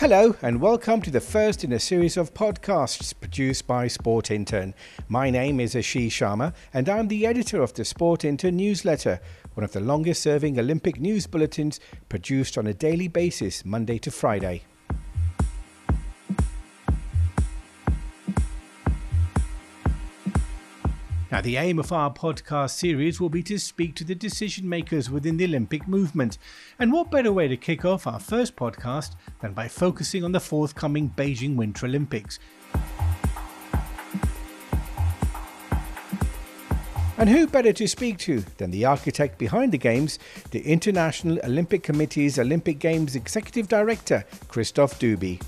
Hello, and welcome to the first in a series of podcasts produced by Sport Intern. My name is Ashish Sharma, and I'm the editor of the Sport Intern newsletter, one of the longest serving Olympic news bulletins produced on a daily basis, Monday to Friday. Now, the aim of our podcast series will be to speak to the decision makers within the Olympic movement. And what better way to kick off our first podcast than by focusing on the forthcoming Beijing Winter Olympics? And who better to speak to than the architect behind the Games, the International Olympic Committee's Olympic Games Executive Director, Christophe Dubi.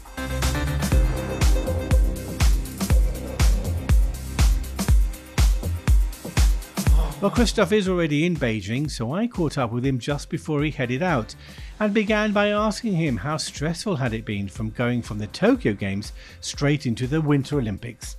Well, Christophe is already in Beijing, so I caught up with him just before he headed out and began by asking him how stressful had it been from going from the Tokyo Games straight into the Winter Olympics.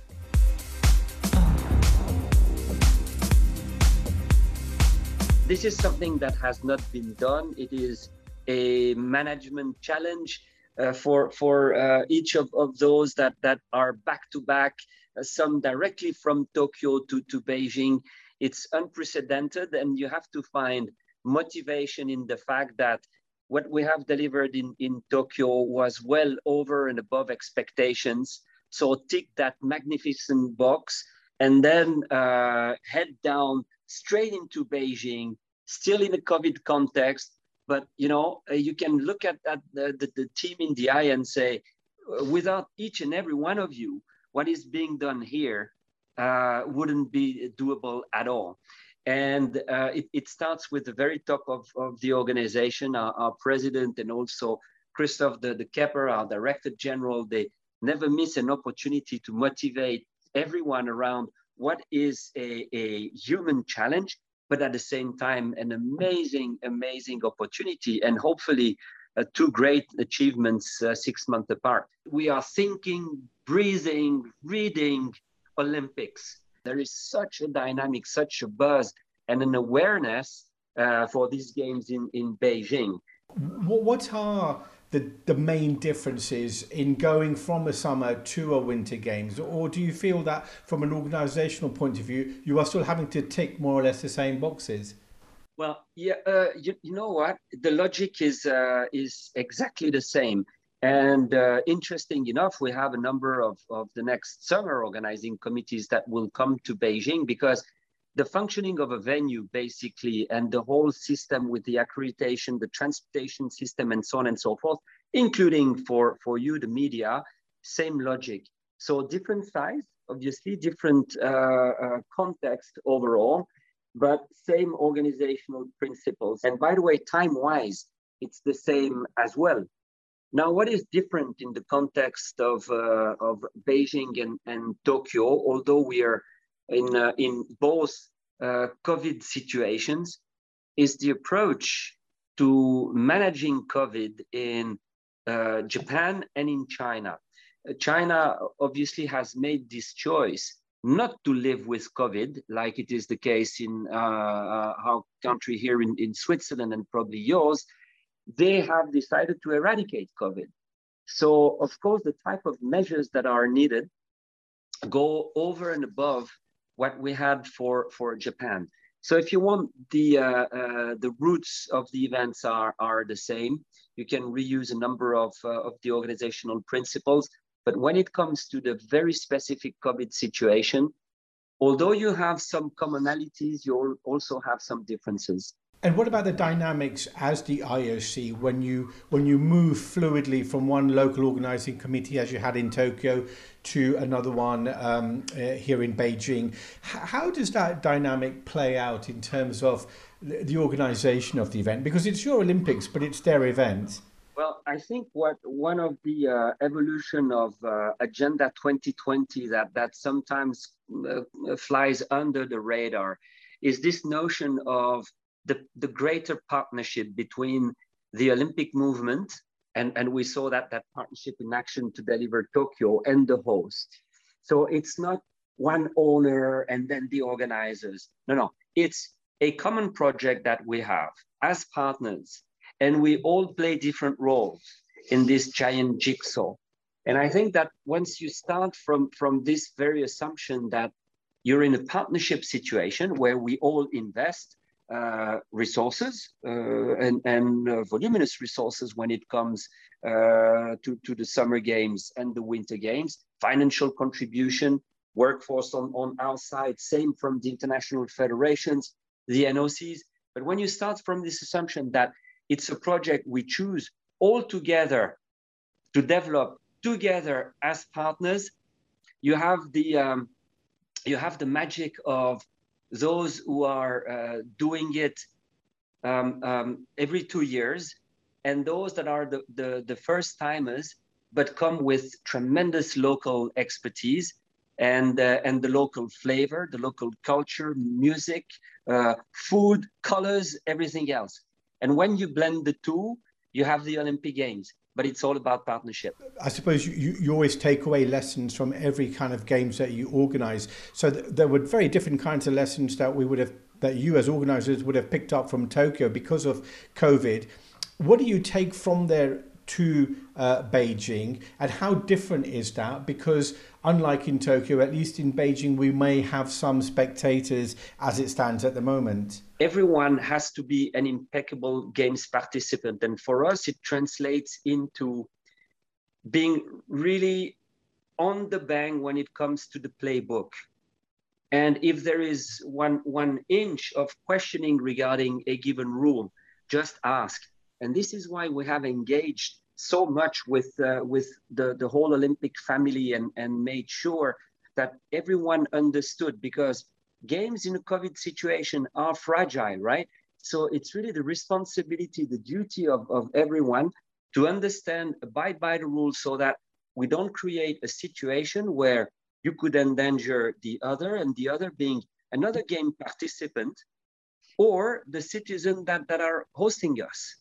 This is something that has not been done. It is a management challenge uh, for for uh, each of, of those that that are back to back, uh, some directly from Tokyo to to Beijing it's unprecedented and you have to find motivation in the fact that what we have delivered in, in Tokyo was well over and above expectations. So tick that magnificent box and then uh, head down straight into Beijing, still in a COVID context. But you know, uh, you can look at, at the, the, the team in the eye and say, without each and every one of you, what is being done here uh, wouldn't be doable at all. And uh, it, it, starts with the very top of, of the organization, our, our president and also Christophe de, de Kepper, our director general, they never miss an opportunity to motivate everyone around what is a, a human challenge, but at the same time, an amazing, amazing opportunity and hopefully uh, two great achievements uh, six months apart. We are thinking, breathing, reading, Olympics. There is such a dynamic, such a buzz, and an awareness uh, for these games in, in Beijing. What are the, the main differences in going from a summer to a winter games? Or do you feel that from an organizational point of view, you are still having to tick more or less the same boxes? Well, yeah, uh, you, you know what? The logic is, uh, is exactly the same. And uh, interesting enough, we have a number of, of the next summer organizing committees that will come to Beijing because the functioning of a venue basically and the whole system with the accreditation, the transportation system and so on and so forth, including for, for you, the media, same logic. So different size, obviously different uh, uh, context overall, but same organizational principles. And by the way, time-wise, it's the same as well. Now, what is different in the context of, uh, of Beijing and, and Tokyo, although we are in, uh, in both uh, COVID situations, is the approach to managing COVID in uh, Japan and in China. Uh, China obviously has made this choice not to live with COVID, like it is the case in uh, our country here in, in Switzerland and probably yours, they have decided to eradicate COVID. So, of course, the type of measures that are needed go over and above what we had for, for Japan. So, if you want, the, uh, uh, the roots of the events are, are the same. You can reuse a number of, uh, of the organizational principles. But when it comes to the very specific COVID situation, although you have some commonalities, you also have some differences. And what about the dynamics as the IOC when you when you move fluidly from one local organising committee, as you had in Tokyo, to another one um, uh, here in Beijing? how does that dynamic play out in terms of the organisation of the event? Because it's your Olympics, but it's their event. Well, I think what one of the uh, evolution of uh, Agenda 2020 that that sometimes uh, flies under the radar is this notion of the, the greater partnership between the Olympic movement, and, and we saw that, that partnership in action to deliver Tokyo and the host. So it's not one owner and then the organizers. No, no, it's a common project that we have as partners, and we all play different roles. in this giant jigsaw. And I think that once you start from, from this very assumption that you're in a partnership situation where we all invest uh, resources uh, and, and uh, voluminous resources when it comes uh, to, to the summer games and the winter games, financial contribution, workforce on, on our side, same from the international federations, the NOCs. But when you start from this assumption that it's a project we choose all together to develop together as partners, you have the um, you have the magic of those who are uh, doing it um, um, every two years, and those that are the, the, the first timers, but come with tremendous local expertise and uh, and the local flavor, the local culture, music, uh, food, colors, everything else. And when you blend the two, you have the Olympic Games. But it's all about partnership. I suppose you, you always take away lessons from every kind of games that you organise. So th- there were very different kinds of lessons that we would have that you as organisers would have picked up from Tokyo because of COVID. What do you take from there to uh, Beijing, and how different is that? Because unlike in Tokyo, at least in Beijing, we may have some spectators as it stands at the moment. Everyone has to be an impeccable games participant, and for us, it translates into being really on the bang when it comes to the playbook. And if there is one, one inch of questioning regarding a given rule, just ask. And this is why we have engaged so much with uh, with the, the whole Olympic family and, and made sure that everyone understood because games in a COVID situation are fragile, right? So it's really the responsibility, the duty of, of everyone to understand, abide by the rules so that we don't create a situation where you could endanger the other and the other being another game participant or the citizen that, that are hosting us.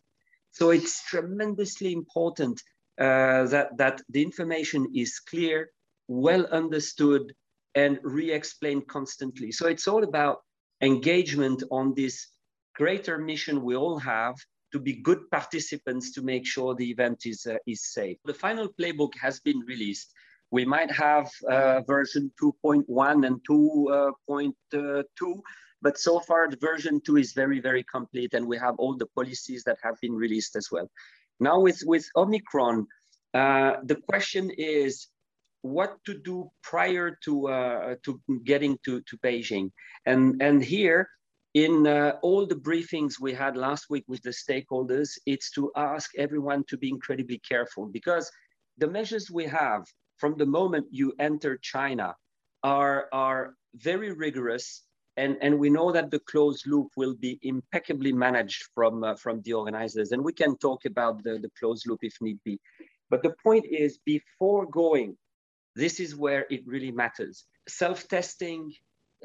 So it's tremendously important uh, that, that the information is clear, well understood, and re-explained constantly. So it's all about engagement on this greater mission we all have to be good participants to make sure the event is, uh, is safe. The final playbook has been released. We might have uh, version 2.1 and 2.2 uh, but so far, version two is very, very complete, and we have all the policies that have been released as well. Now with, with Omicron, uh, the question is what to do prior to, uh, to getting to, to Beijing. And, and here, in uh, all the briefings we had last week with the stakeholders, it's to ask everyone to be incredibly careful because the measures we have from the moment you enter China are, are very rigorous and, and we know that the closed loop will be impeccably managed from, uh, from the organizers. And we can talk about the, the closed loop if need be. But the point is, before going, this is where it really matters. Self-testing,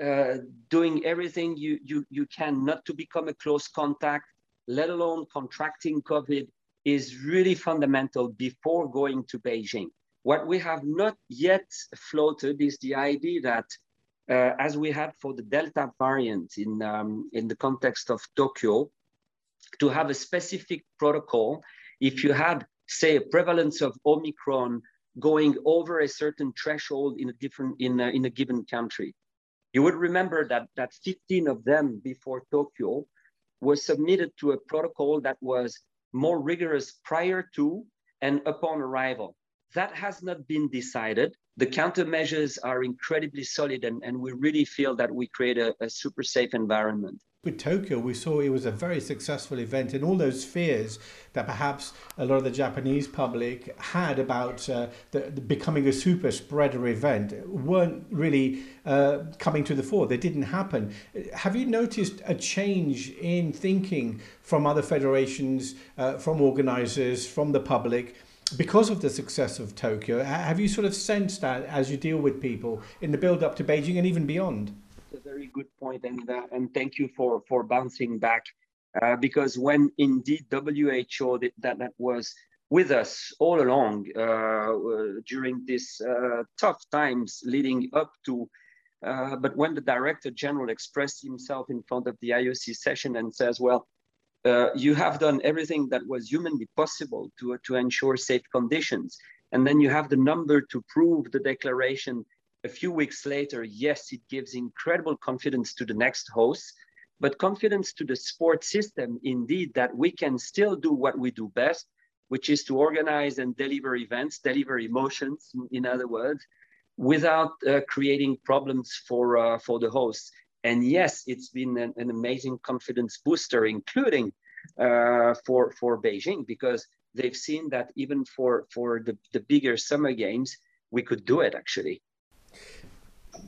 uh, doing everything you, you, you can not to become a close contact, let alone contracting COVID, is really fundamental before going to Beijing. What we have not yet floated is the idea that uh, as we had for the Delta variant in, um, in the context of Tokyo, to have a specific protocol if you had, say, a prevalence of Omicron going over a certain threshold in a different in a, in a given country. You would remember that that 15 of them before Tokyo were submitted to a protocol that was more rigorous prior to and upon arrival. That has not been decided the countermeasures are incredibly solid and, and we really feel that we create a, a, super safe environment. With Tokyo, we saw it was a very successful event, and all those fears that perhaps a lot of the Japanese public had about uh, the, the becoming a super spreader event weren't really uh, coming to the fore. They didn't happen. Have you noticed a change in thinking from other federations, uh, from organizers, from the public? Because of the success of Tokyo, have you sort of sensed that as you deal with people in the build up to Beijing and even beyond? a very good point, and uh, and thank you for for bouncing back, uh, because when indeed WHO that that was with us all along uh, uh during these uh, tough times leading up to. Uh, but when the director general expressed himself in front of the IOC session and says, "Well, uh, you have done everything that was humanly possible to, to ensure safe conditions. And then you have the number to prove the declaration a few weeks later. Yes, it gives incredible confidence to the next host, but confidence to the sport system, indeed, that we can still do what we do best, which is to organize and deliver events, deliver emotions, in other words, without uh, creating problems for, uh, for the hosts. And yes, it's been an, an amazing confidence booster, including uh, for, for Beijing, because they've seen that even for, for the, the bigger summer games, we could do it actually.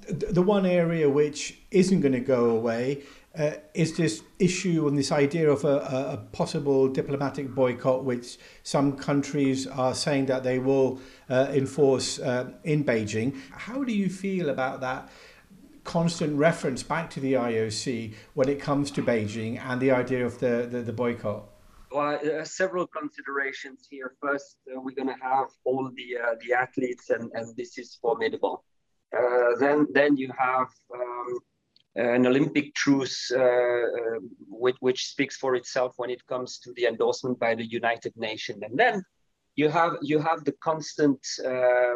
The one area which isn't going to go away uh, is this issue and this idea of a, a, possible diplomatic boycott, which some countries are saying that they will uh, enforce uh, in Beijing. How do you feel about that? Constant reference back to the IOC when it comes to Beijing and the idea of the, the, the boycott? Well, uh, several considerations here. First, uh, we're going to have all the uh, the athletes, and, and this is formidable. Uh, then, then you have um, an Olympic truce, uh, uh, which, which speaks for itself when it comes to the endorsement by the United Nations, and then you have you have the constant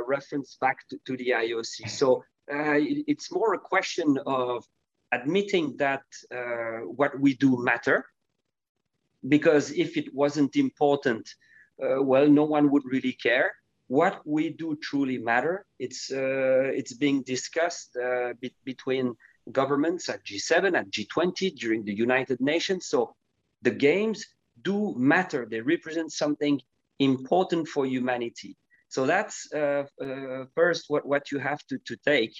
reference back to, to the IOC. So uh, it's more a question of admitting that uh, what we do matter. Because if it wasn't important, uh, well, no one would really care. What we do truly matter. It's uh, it's being discussed uh, be between governments at G7, at G20, during the United Nations. So the games do matter. They represent something important for humanity. So that's uh, uh, first what, what you have to, to take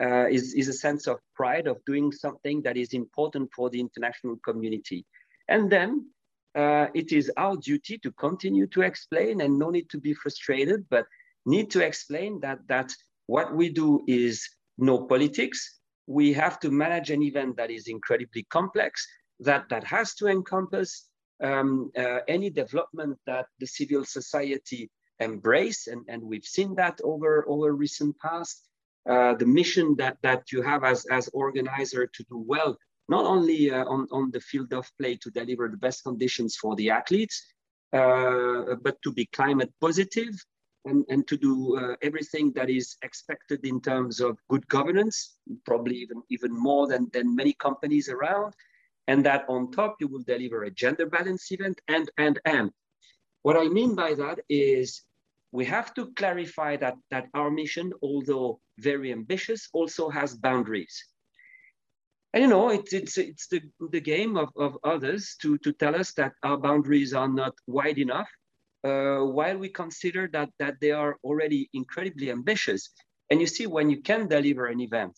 uh, is, is a sense of pride of doing something that is important for the international community. And then uh, it is our duty to continue to explain and no need to be frustrated, but need to explain that, that what we do is no politics. We have to manage an event that is incredibly complex, that, that has to encompass um, uh, any development that the civil society embrace, and, and we've seen that over, over recent past. Uh, the mission that, that you have as, as organizer to do well, not only uh, on, on the field of play to deliver the best conditions for the athletes, uh, but to be climate positive and, and to do uh, everything that is expected in terms of good governance, probably even, even more than, than many companies around. And that on top, you will deliver a gender balance event and, and, and. What I mean by that is we have to clarify that, that our mission, although very ambitious, also has boundaries. And you know, it's, it's, it's the, the game of, of others to, to tell us that our boundaries are not wide enough, uh, while we consider that, that they are already incredibly ambitious. And you see, when you can deliver an event,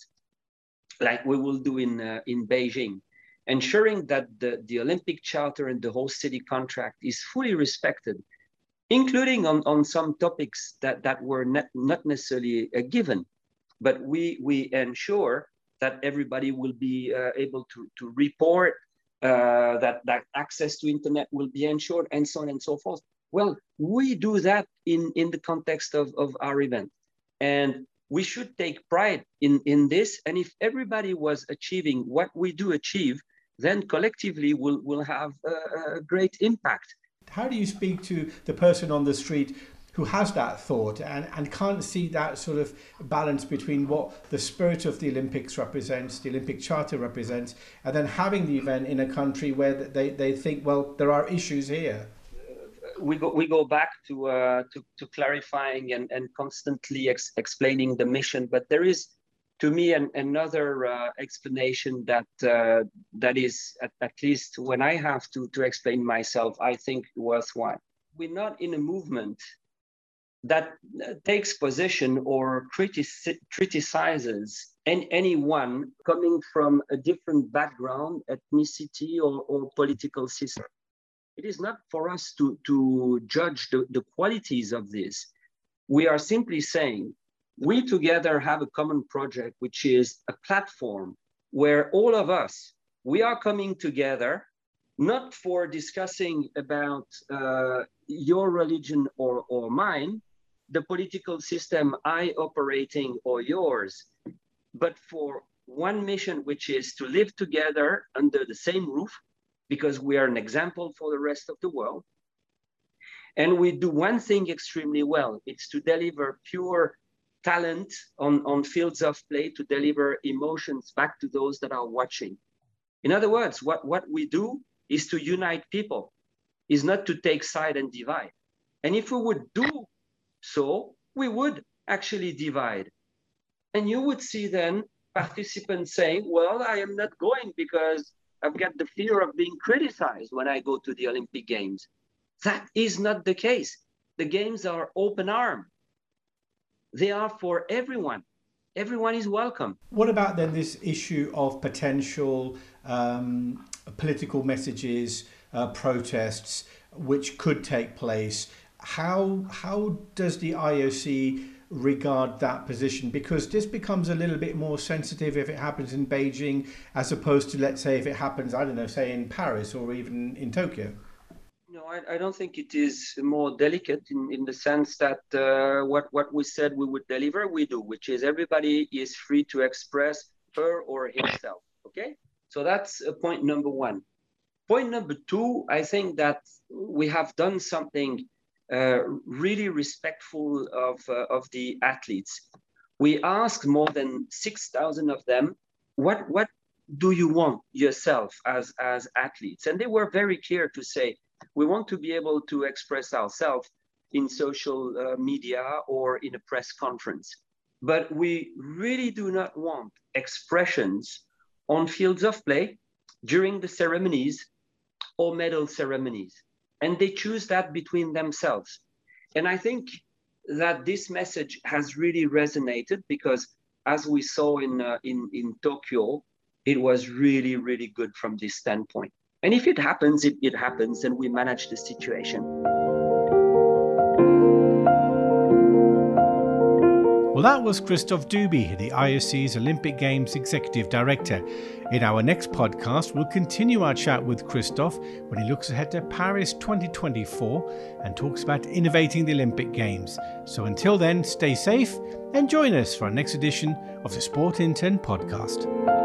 like we will do in, uh, in Beijing, ensuring that the, the Olympic Charter and the host city contract is fully respected, including on, on some topics that, that were not, not necessarily a given, but we, we ensure that everybody will be uh, able to, to report, uh, that, that access to internet will be ensured, and so on and so forth. Well, we do that in, in the context of, of our event. And we should take pride in, in this. And if everybody was achieving what we do achieve, then collectively we'll, we'll have a, a great impact. How do you speak to the person on the street who has that thought and, and can't see that sort of balance between what the spirit of the Olympics represents, the Olympic Charter represents, and then having the event in a country where they, they think, well, there are issues here? we go we go back to uh, to, to clarifying and, and constantly ex explaining the mission, but there is to me an, another uh, explanation that uh, that is at, at, least when I have to to explain myself, I think worthwhile. We're not in a movement that uh, takes position or critic- criticizes any, anyone coming from a different background, ethnicity, or, or political system. It is not for us to, to judge the, the qualities of this. We are simply saying we together have a common project, which is a platform where all of us, we are coming together, not for discussing about uh, your religion or, or mine, the political system I operating or yours, but for one mission, which is to live together under the same roof, because we are an example for the rest of the world. And we do one thing extremely well. It's to deliver pure talent on, on fields of play to deliver emotions back to those that are watching. In other words, what, what we do is to unite people, is not to take side and divide. And if we would do so, we would actually divide. And you would see then participants saying, well, I am not going because I've got the fear of being criticized when I go to the Olympic Games. That is not the case. The games are open arm. They are for everyone. Everyone is welcome. What about then this issue of potential um, political messages, uh, protests, which could take place? How how does the IOC regard that position because this becomes a little bit more sensitive if it happens in Beijing as opposed to let's say if it happens I don't know say in Paris or even in Tokyo I, I don't think it is more delicate in, in the sense that uh, what what we said we would deliver we do which is everybody is free to express her or himself okay so that's uh, point number one point number two I think that we have done something uh, really respectful of, uh, of the athletes. We asked more than 6,000 of them, what, what do you want yourself as, as athletes? And they were very clear to say, we want to be able to express ourselves in social uh, media or in a press conference. But we really do not want expressions on fields of play during the ceremonies or medal ceremonies and they choose that between themselves. And I think that this message has really resonated because, as we saw in uh, in in Tokyo, it was really really good from this standpoint. And if it happens, it, it happens, and we manage the situation. Well, that was Christophe Dubi, the IOC's Olympic Games Executive Director. In our next podcast, we'll continue our chat with Christophe when he looks ahead to Paris 2024 and talks about innovating the Olympic Games. So until then, stay safe and join us for our next edition of the Sport Intern podcast.